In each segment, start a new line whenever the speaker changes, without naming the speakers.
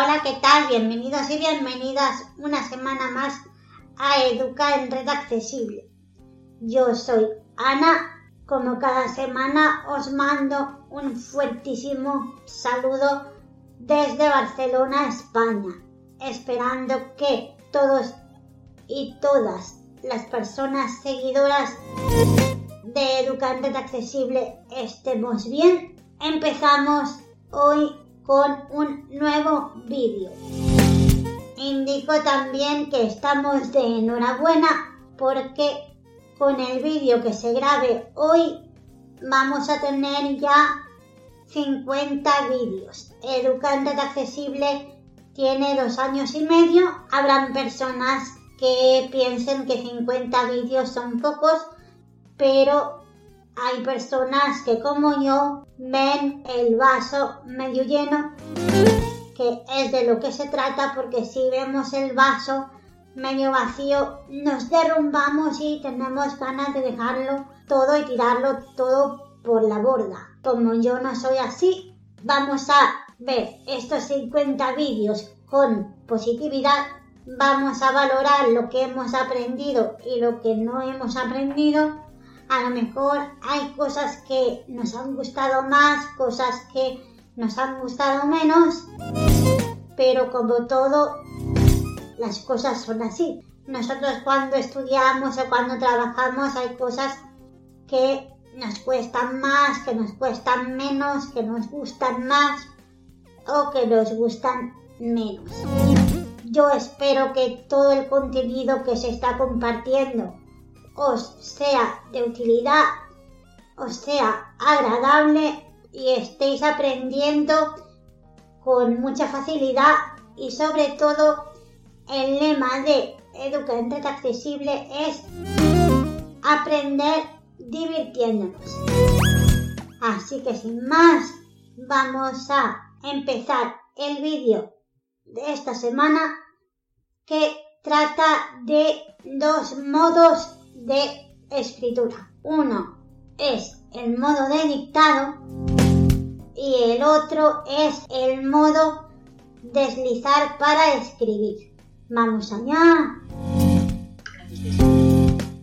Hola, ¿qué tal? Bienvenidos y bienvenidas una semana más a Educa en Red Accesible. Yo soy Ana, como cada semana os mando un fuertísimo saludo desde Barcelona, España, esperando que todos y todas las personas seguidoras de Educante Accesible estemos bien. Empezamos hoy con un nuevo vídeo. Indico también que estamos de enhorabuena porque con el vídeo que se grabe hoy vamos a tener ya 50 vídeos. Educante Accesible tiene dos años y medio. Habrán personas que piensen que 50 vídeos son pocos, pero hay personas que como yo ven el vaso medio lleno, que es de lo que se trata, porque si vemos el vaso medio vacío, nos derrumbamos y tenemos ganas de dejarlo todo y tirarlo todo por la borda. Como yo no soy así, vamos a ver estos 50 vídeos con positividad, vamos a valorar lo que hemos aprendido y lo que no hemos aprendido a lo mejor hay cosas que nos han gustado más, cosas que nos han gustado menos, pero como todo, las cosas son así. Nosotros cuando estudiamos o cuando trabajamos hay cosas que nos cuestan más, que nos cuestan menos, que nos gustan más o que nos gustan menos. Yo espero que todo el contenido que se está compartiendo os sea de utilidad, os sea agradable y estéis aprendiendo con mucha facilidad y sobre todo el lema de Educante Accesible es aprender divirtiéndonos. Así que sin más, vamos a empezar el vídeo de esta semana que trata de dos modos de escritura. Uno es el modo de dictado y el otro es el modo deslizar para escribir. Vamos allá.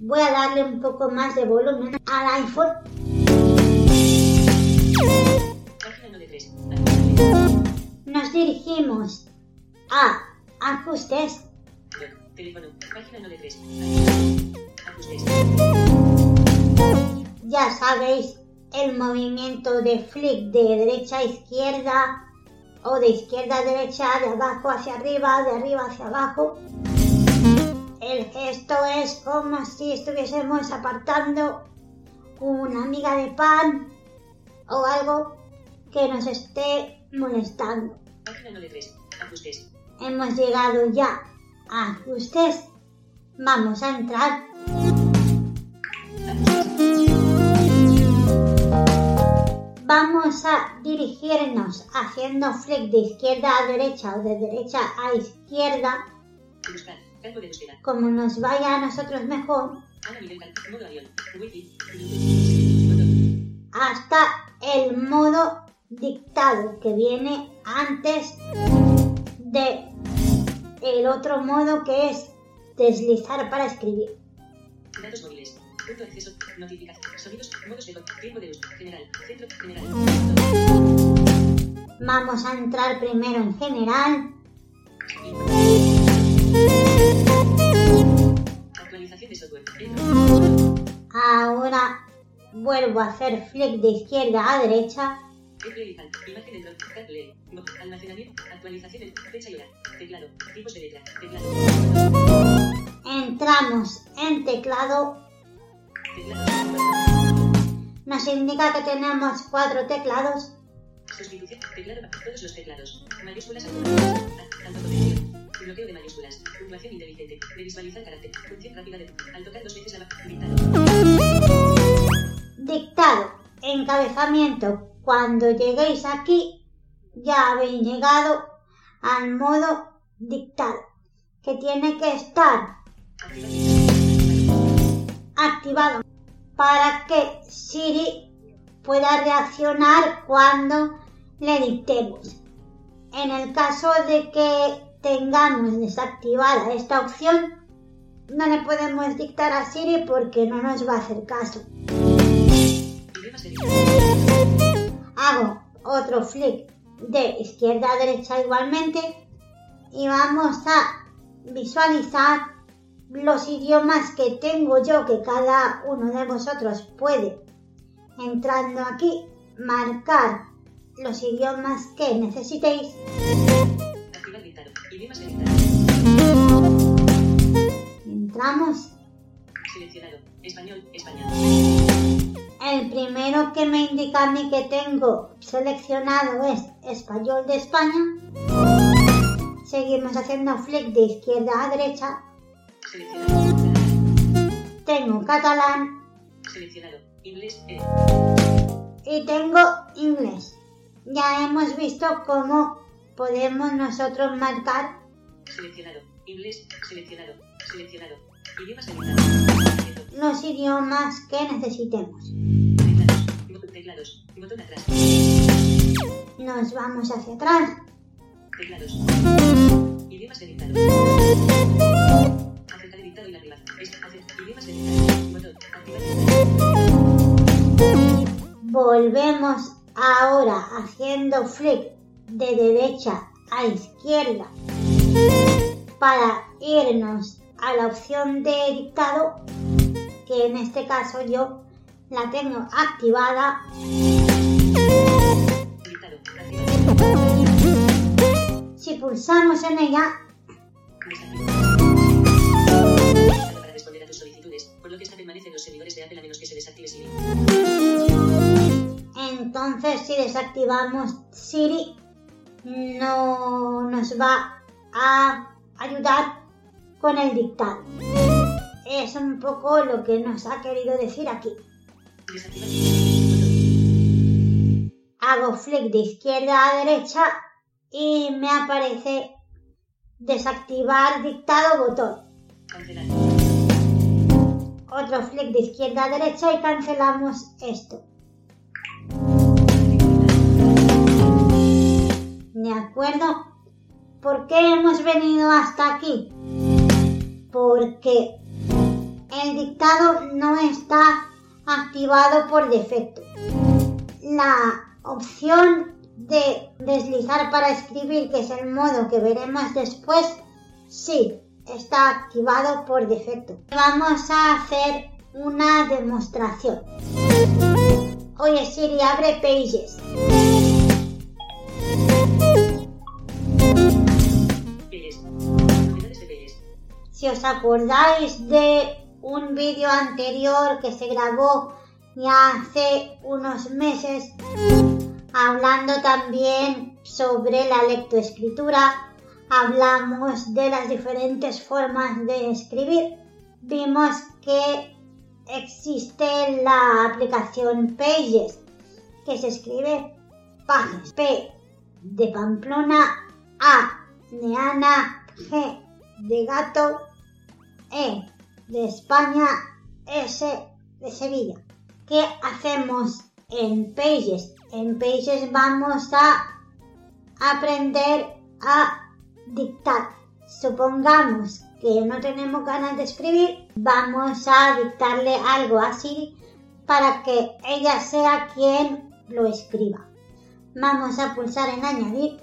Voy a darle un poco más de volumen al iPhone. Nos dirigimos a ajustes. Ya sabéis el movimiento de flick de derecha a izquierda o de izquierda a derecha, de abajo hacia arriba, de arriba hacia abajo. El gesto es como si estuviésemos apartando una miga de pan o algo que nos esté molestando. Hemos llegado ya a ajustes. Vamos a entrar Vamos a dirigirnos haciendo flick de izquierda a derecha o de derecha a izquierda. Como nos vaya a nosotros mejor. Hasta el modo dictado que viene antes de el otro modo que es deslizar para escribir. Punto de acceso. Notificación. Sonidos. Modos de. Tiempo de uso. General. Centro. General. Vamos a entrar primero en general. Actualización de software. Ahora vuelvo a hacer flick de izquierda a derecha. Imagen de CarPlay. Almacenamiento. Actualización. Fecha y hora. Teclado. Tipos de letra. Teclado. Entramos en teclado nos indica que tenemos cuatro teclados. Sustitución, teclado, todos los teclados. Mayúsculas automáticas. Bloqueo de mayúsculas. Puntuación inteligente. De visualizar carácter. Función rápida de. Al tocar dos veces la Dictado. Dictado. Encabezamiento. Cuando lleguéis aquí, ya habéis llegado al modo dictado. Que tiene que estar activado para que Siri pueda reaccionar cuando le dictemos. En el caso de que tengamos desactivada esta opción, no le podemos dictar a Siri porque no nos va a hacer caso. Hago otro flick de izquierda a derecha igualmente y vamos a visualizar los idiomas que tengo yo que cada uno de vosotros puede entrando aquí marcar los idiomas que necesitéis entramos
Seleccionado. Español, español.
el primero que me indica a mí que tengo seleccionado es español de España seguimos haciendo flick de izquierda a derecha
Seleccionado.
tengo catalán
Seleccionado. Inglés. E.
y tengo inglés. Ya hemos visto cómo podemos nosotros marcar
Seleccionado. Inglés. Seleccionado. Seleccionado. Idiomas editados.
los idiomas que necesitemos.
Teclados. Botón atrás.
Nos vamos hacia atrás.
Teclados. Idiomas editados.
Volvemos ahora haciendo flick de derecha a izquierda para irnos a la opción de dictado que en este caso yo la tengo activada. Si pulsamos en ella
por lo que esta permanece en los servidores de Apple a menos que se desactive Siri.
entonces si desactivamos Siri no nos va a ayudar con el dictado es un poco lo que nos ha querido decir aquí hago flick de izquierda a derecha y me aparece desactivar dictado botón.
Cancelar.
Otro flick de izquierda a derecha y cancelamos esto. ¿De acuerdo? ¿Por qué hemos venido hasta aquí? Porque el dictado no está activado por defecto. La opción de deslizar para escribir, que es el modo que veremos después, sí, está activado por defecto. Vamos a hacer una demostración. Oye Siri, abre Pages. Si os acordáis de un vídeo anterior que se grabó ya hace unos meses, hablando también sobre la lectoescritura, hablamos de las diferentes formas de escribir. Vimos que existe la aplicación Pages, que se escribe Pages, P de Pamplona, A de Ana, G de gato, E de España, S de Sevilla. ¿Qué hacemos en Pages? En Pages vamos a aprender a dictar. Supongamos que no tenemos ganas de escribir, vamos a dictarle algo a Siri para que ella sea quien lo escriba. Vamos a pulsar en añadir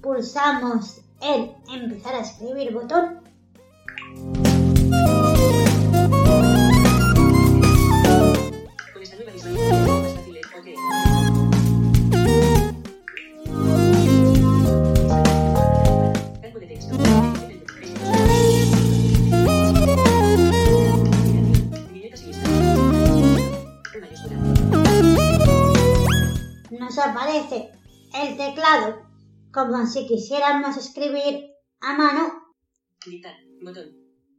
pulsamos el empezar a escribir botón
Más fácil. Campo de texto.
Nos aparece el teclado como si quisiéramos escribir a mano
Dictar. Botón.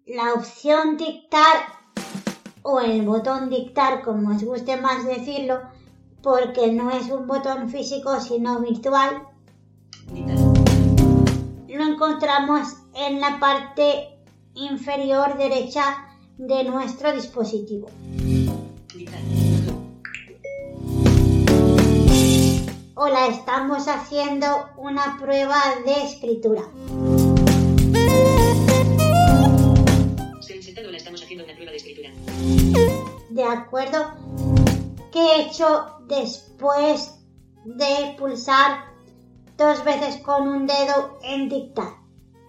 la opción dictar o el botón dictar como os guste más decirlo porque no es un botón físico sino virtual lo encontramos en la parte inferior derecha de nuestro dispositivo. Hola, estamos haciendo una prueba de escritura.
¿De
acuerdo? ¿Qué he hecho después de pulsar dos veces con un dedo en dictar?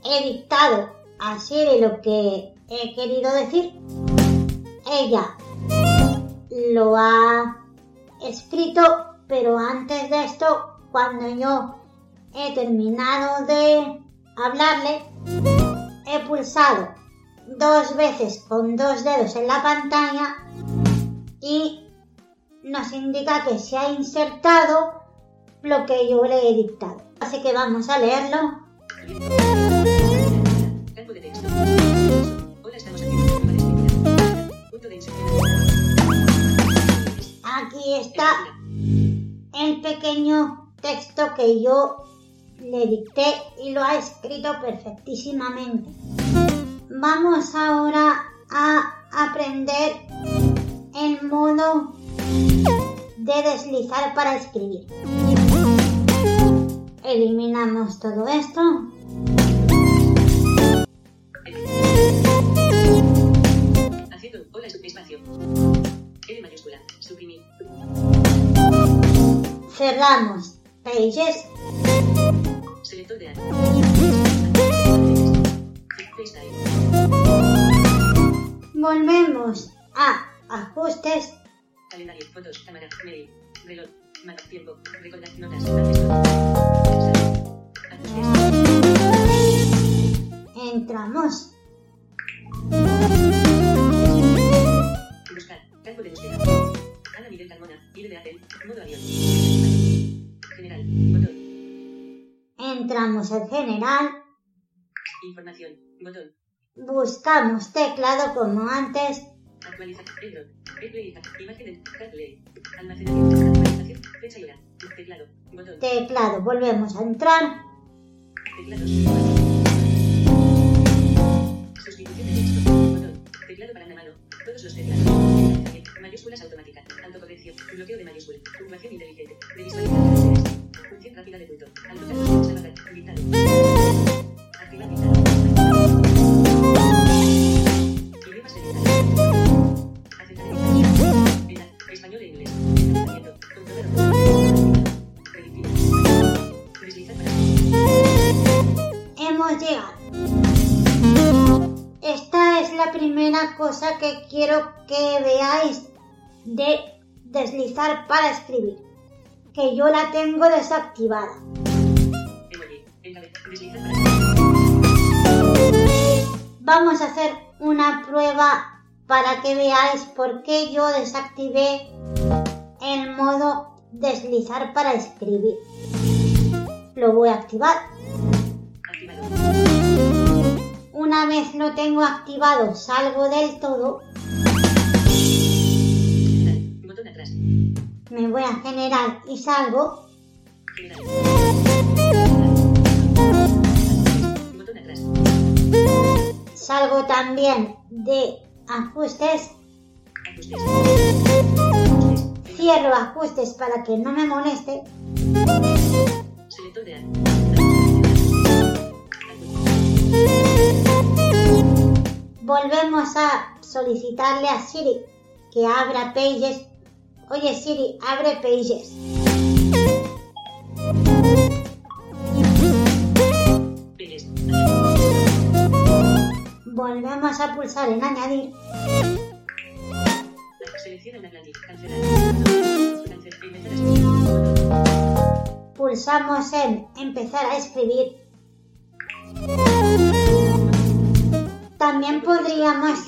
He dictado así de lo que he querido decir. Ella lo ha escrito, pero antes de esto, cuando yo he terminado de hablarle, he pulsado dos veces con dos dedos en la pantalla y nos indica que se ha insertado lo que yo le he dictado. Así que vamos a leerlo.
Campo de texto. Hola, estamos haciendo una prueba de escritura. Punto de inserción.
Aquí está el pequeño texto que yo le dicté y lo ha escrito perfectísimamente. Vamos ahora a aprender el modo de deslizar para escribir. Eliminamos todo esto.
Haciendo. Hola, espacio. L mayúscula. Suprimir.
Cerramos Pages.
Selector de área. FaceTime.
Volvemos a ajustes.
Calendario. Fotos. Cámara. Mail. Reloj. Mano. Tiempo. Recordar. Notas. Ajustes.
Entramos.
Buscar. Campo de búsqueda. Ana Miguel Carmona. Ir de Apple. Modo avión. General. Botón.
Entramos en general.
Información. Botón.
Buscamos teclado como antes.
Actualización. Fecha y hora. Teclado. Botón.
Teclado. Volvemos a entrar.
Teclados. Sustitución de texto. Botón. Teclado para una mano. Todos los teclados. Mayúsculas automáticas. Autocorrección. Bloqueo de mayúsculas. Puntuación inteligente. Caracteres. Función rápida de punto. Al tocar salvar. Dictado. Activar
quiero que veáis de deslizar para escribir. Que yo la tengo desactivada. Vamos a hacer una prueba para que veáis por qué yo desactivé el modo deslizar para escribir. Lo voy a activar. Una vez lo tengo activado, salgo del todo, me voy a general y salgo.
Atrás.
Salgo también de ajustes,
Ajustes.
Cierro ajustes para que no me moleste. Volvemos a solicitarle a Siri que abra Pages. Oye Siri, abre Pages. Volvemos a pulsar en añadir. Pulsamos en empezar a escribir. También podríamos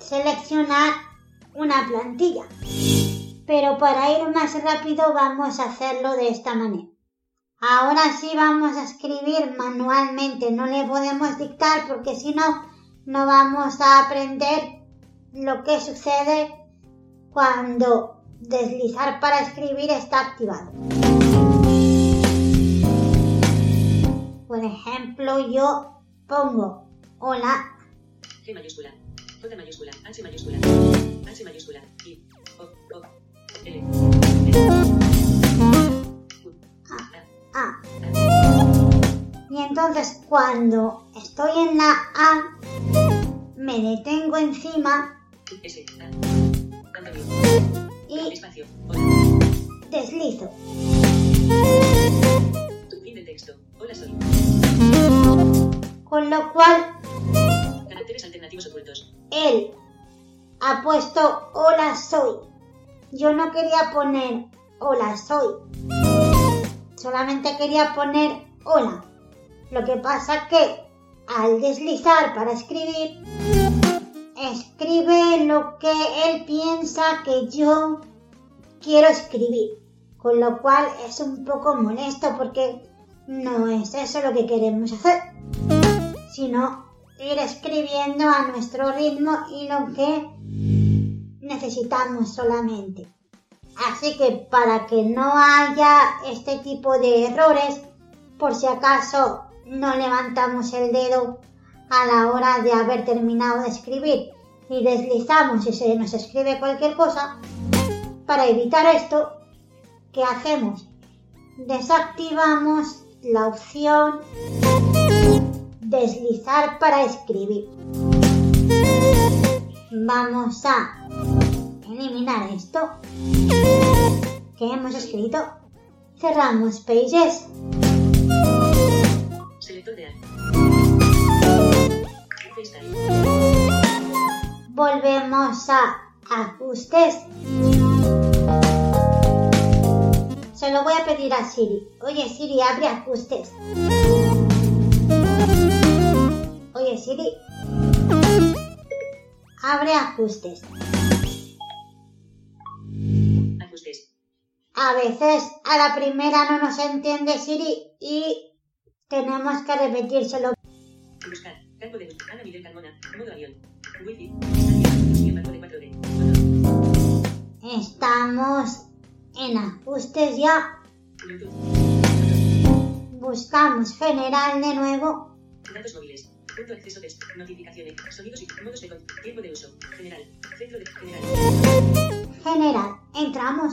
seleccionar una plantilla. Pero para ir más rápido vamos a hacerlo de esta manera. Ahora sí vamos a escribir manualmente, no le podemos dictar porque si no, no vamos a aprender lo que sucede cuando deslizar para escribir está activado. Por ejemplo, yo pongo hola,
G mayúscula. J mayúscula. H mayúscula. H mayúscula. I. O. O. L. U. A.
A.
A.
Y entonces cuando estoy en la A, me detengo encima
S. A. Antonio.
y
Espacio. Hola.
deslizo.
Tu fin de texto. Hola soy.
Con lo cual Él ha puesto hola soy. Yo no quería poner hola soy. Solamente quería poner hola. Lo que pasa que al deslizar para escribir, escribe lo que él piensa que yo quiero escribir. Con lo cual es un poco molesto porque no es eso lo que queremos hacer, sino ir escribiendo a nuestro ritmo y lo que necesitamos solamente. Así que para que no haya este tipo de errores, por si acaso no levantamos el dedo a la hora de haber terminado de escribir y deslizamos y se nos escribe cualquier cosa, para evitar esto, ¿qué hacemos? Desactivamos la opción deslizar para escribir. Vamos a eliminar esto que hemos escrito. Cerramos Pages. Volvemos a ajustes. Se lo voy a pedir a Siri. Oye Siri, abre ajustes. Oye Siri, abre ajustes.
Ajustes.
A veces a la primera no nos entiende Siri y tenemos que repetírselo.
Buscar. Campo de bus- Ana Miguel Carmona. Modo avión. Wi-Fi. Guión bajo de 4D. Botón.
Estamos en ajustes ya. Buscamos general de nuevo.
Datos móviles. Punto acceso test. Notificaciones. Sonidos y modos de. Tiempo de uso. General. Centro de general.
General. Entramos.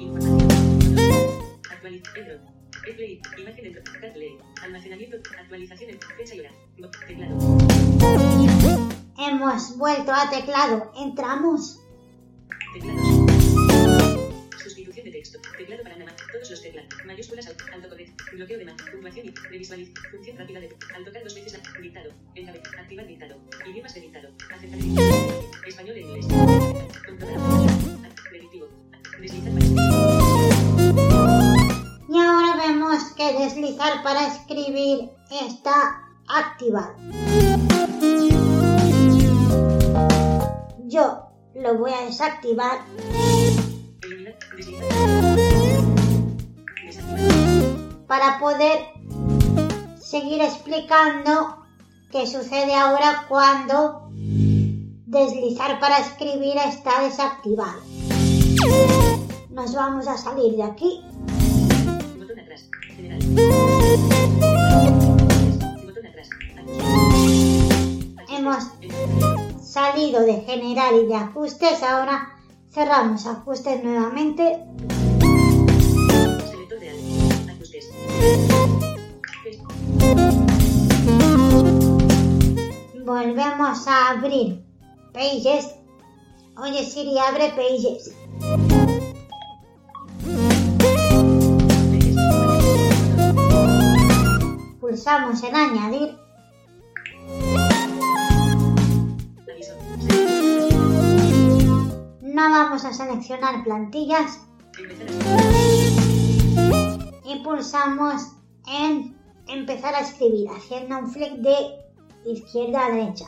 Información. Actualiz. Edro. Play. Imagen dentro. CarPlay. Almacenamiento. Actualización en fecha y hora. Teclado.
Hemos vuelto a teclado. Entramos.
Teclados. Mayúsculas. Alt- Autocorrect. Bloqueo de más. Puntuación y revisualiz. Función rápida de. Al tocar dos veces la. Dictado. Encabe. Activar dictado. Idiomas de dictado. Aceptar dictado. Español e inglés. Comprobar. Predictivo. Deslizar para
Y ahora vemos que deslizar para escribir está activado. Yo lo voy a desactivar
Eliminar. Deslizar.
Para poder seguir explicando qué sucede ahora cuando deslizar para escribir está desactivado. Nos vamos a salir de aquí. Hemos salido de general y de ajustes, ahora cerramos ajustes nuevamente. Volvemos a abrir Pages. Oye Siri, abre Pages. Pulsamos en añadir. No vamos a seleccionar plantillas y pulsamos en empezar a escribir haciendo un flick de izquierda a derecha.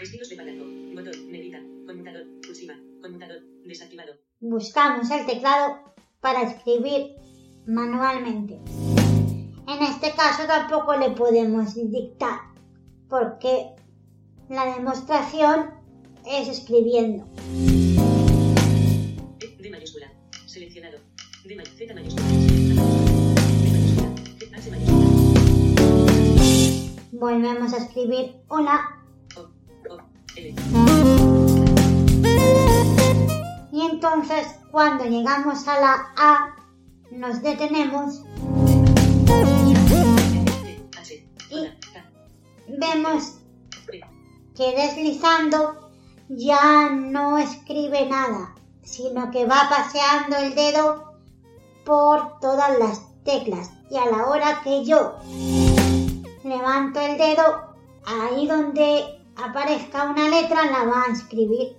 Estilos de párrafo. Botón. Negrita. Conmutador. Cursiva. Conmutador. Desactivado.
Buscamos el teclado para escribir manualmente. En este caso tampoco le podemos dictar porque la demostración es escribiendo. Volvemos a escribir hola y entonces cuando llegamos a la A nos detenemos.
K.
vemos que deslizando ya no escribe nada, sino que va paseando el dedo por todas las teclas y a la hora que yo levanto el dedo, ahí donde aparezca una letra la va a escribir.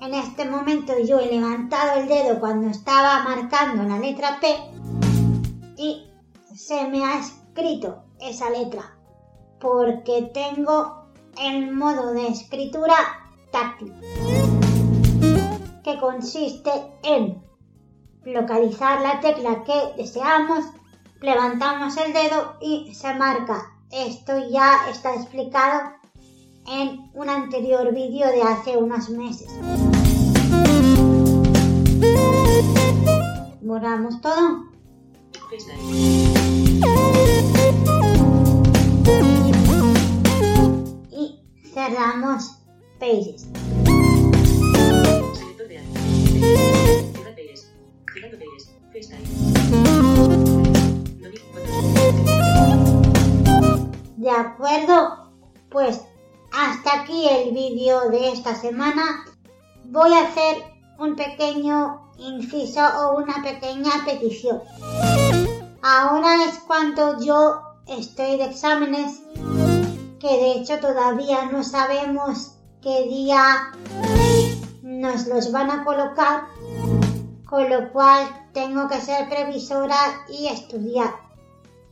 En este momento yo he levantado el dedo cuando estaba marcando la letra P y se me ha escrito esa letra porque tengo el modo de escritura táctil que consiste en localizar la tecla que deseamos, levantamos el dedo y se marca. Esto ya está explicado en un anterior vídeo de hace unos meses. Borramos todo. Y cerramos Pages. ¿De acuerdo? Pues hasta aquí el vídeo de esta semana. Voy a hacer un pequeño inciso o una pequeña petición. Ahora es cuando yo estoy de exámenes, que de hecho todavía no sabemos qué día nos los van a colocar, con lo cual tengo que ser previsora y estudiar.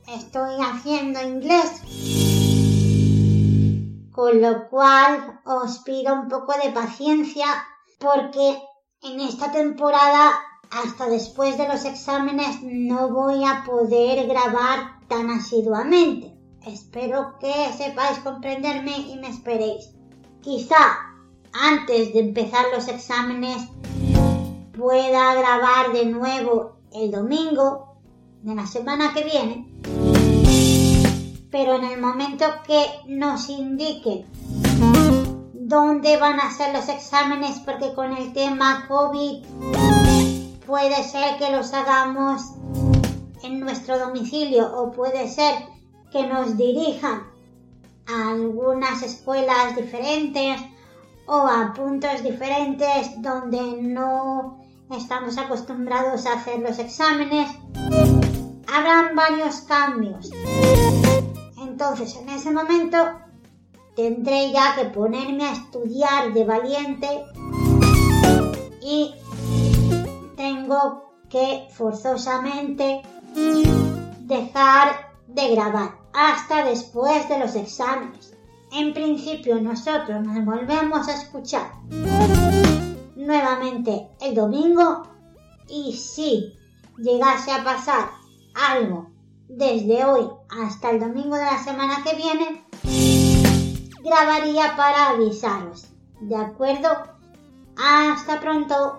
Estoy haciendo inglés, con lo cual os pido un poco de paciencia porque en esta temporada hasta después de los exámenes no voy a poder grabar tan asiduamente. Espero que sepáis comprenderme y me esperéis. Quizá antes de empezar los exámenes pueda grabar de nuevo el domingo de la semana que viene. Pero en el momento que nos indiquen dónde van a ser los exámenes, porque con el tema COVID puede ser que los hagamos en nuestro domicilio o puede ser que nos dirijan a algunas escuelas diferentes o a puntos diferentes donde no estamos acostumbrados a hacer los exámenes. Habrán varios cambios. Entonces, en ese momento tendré ya que ponerme a estudiar de valiente y tengo que forzosamente dejar de grabar hasta después de los exámenes. En principio nosotros nos volvemos a escuchar nuevamente el domingo y si llegase a pasar algo desde hoy hasta el domingo de la semana que viene, grabaría para avisaros. ¿De acuerdo? Hasta pronto.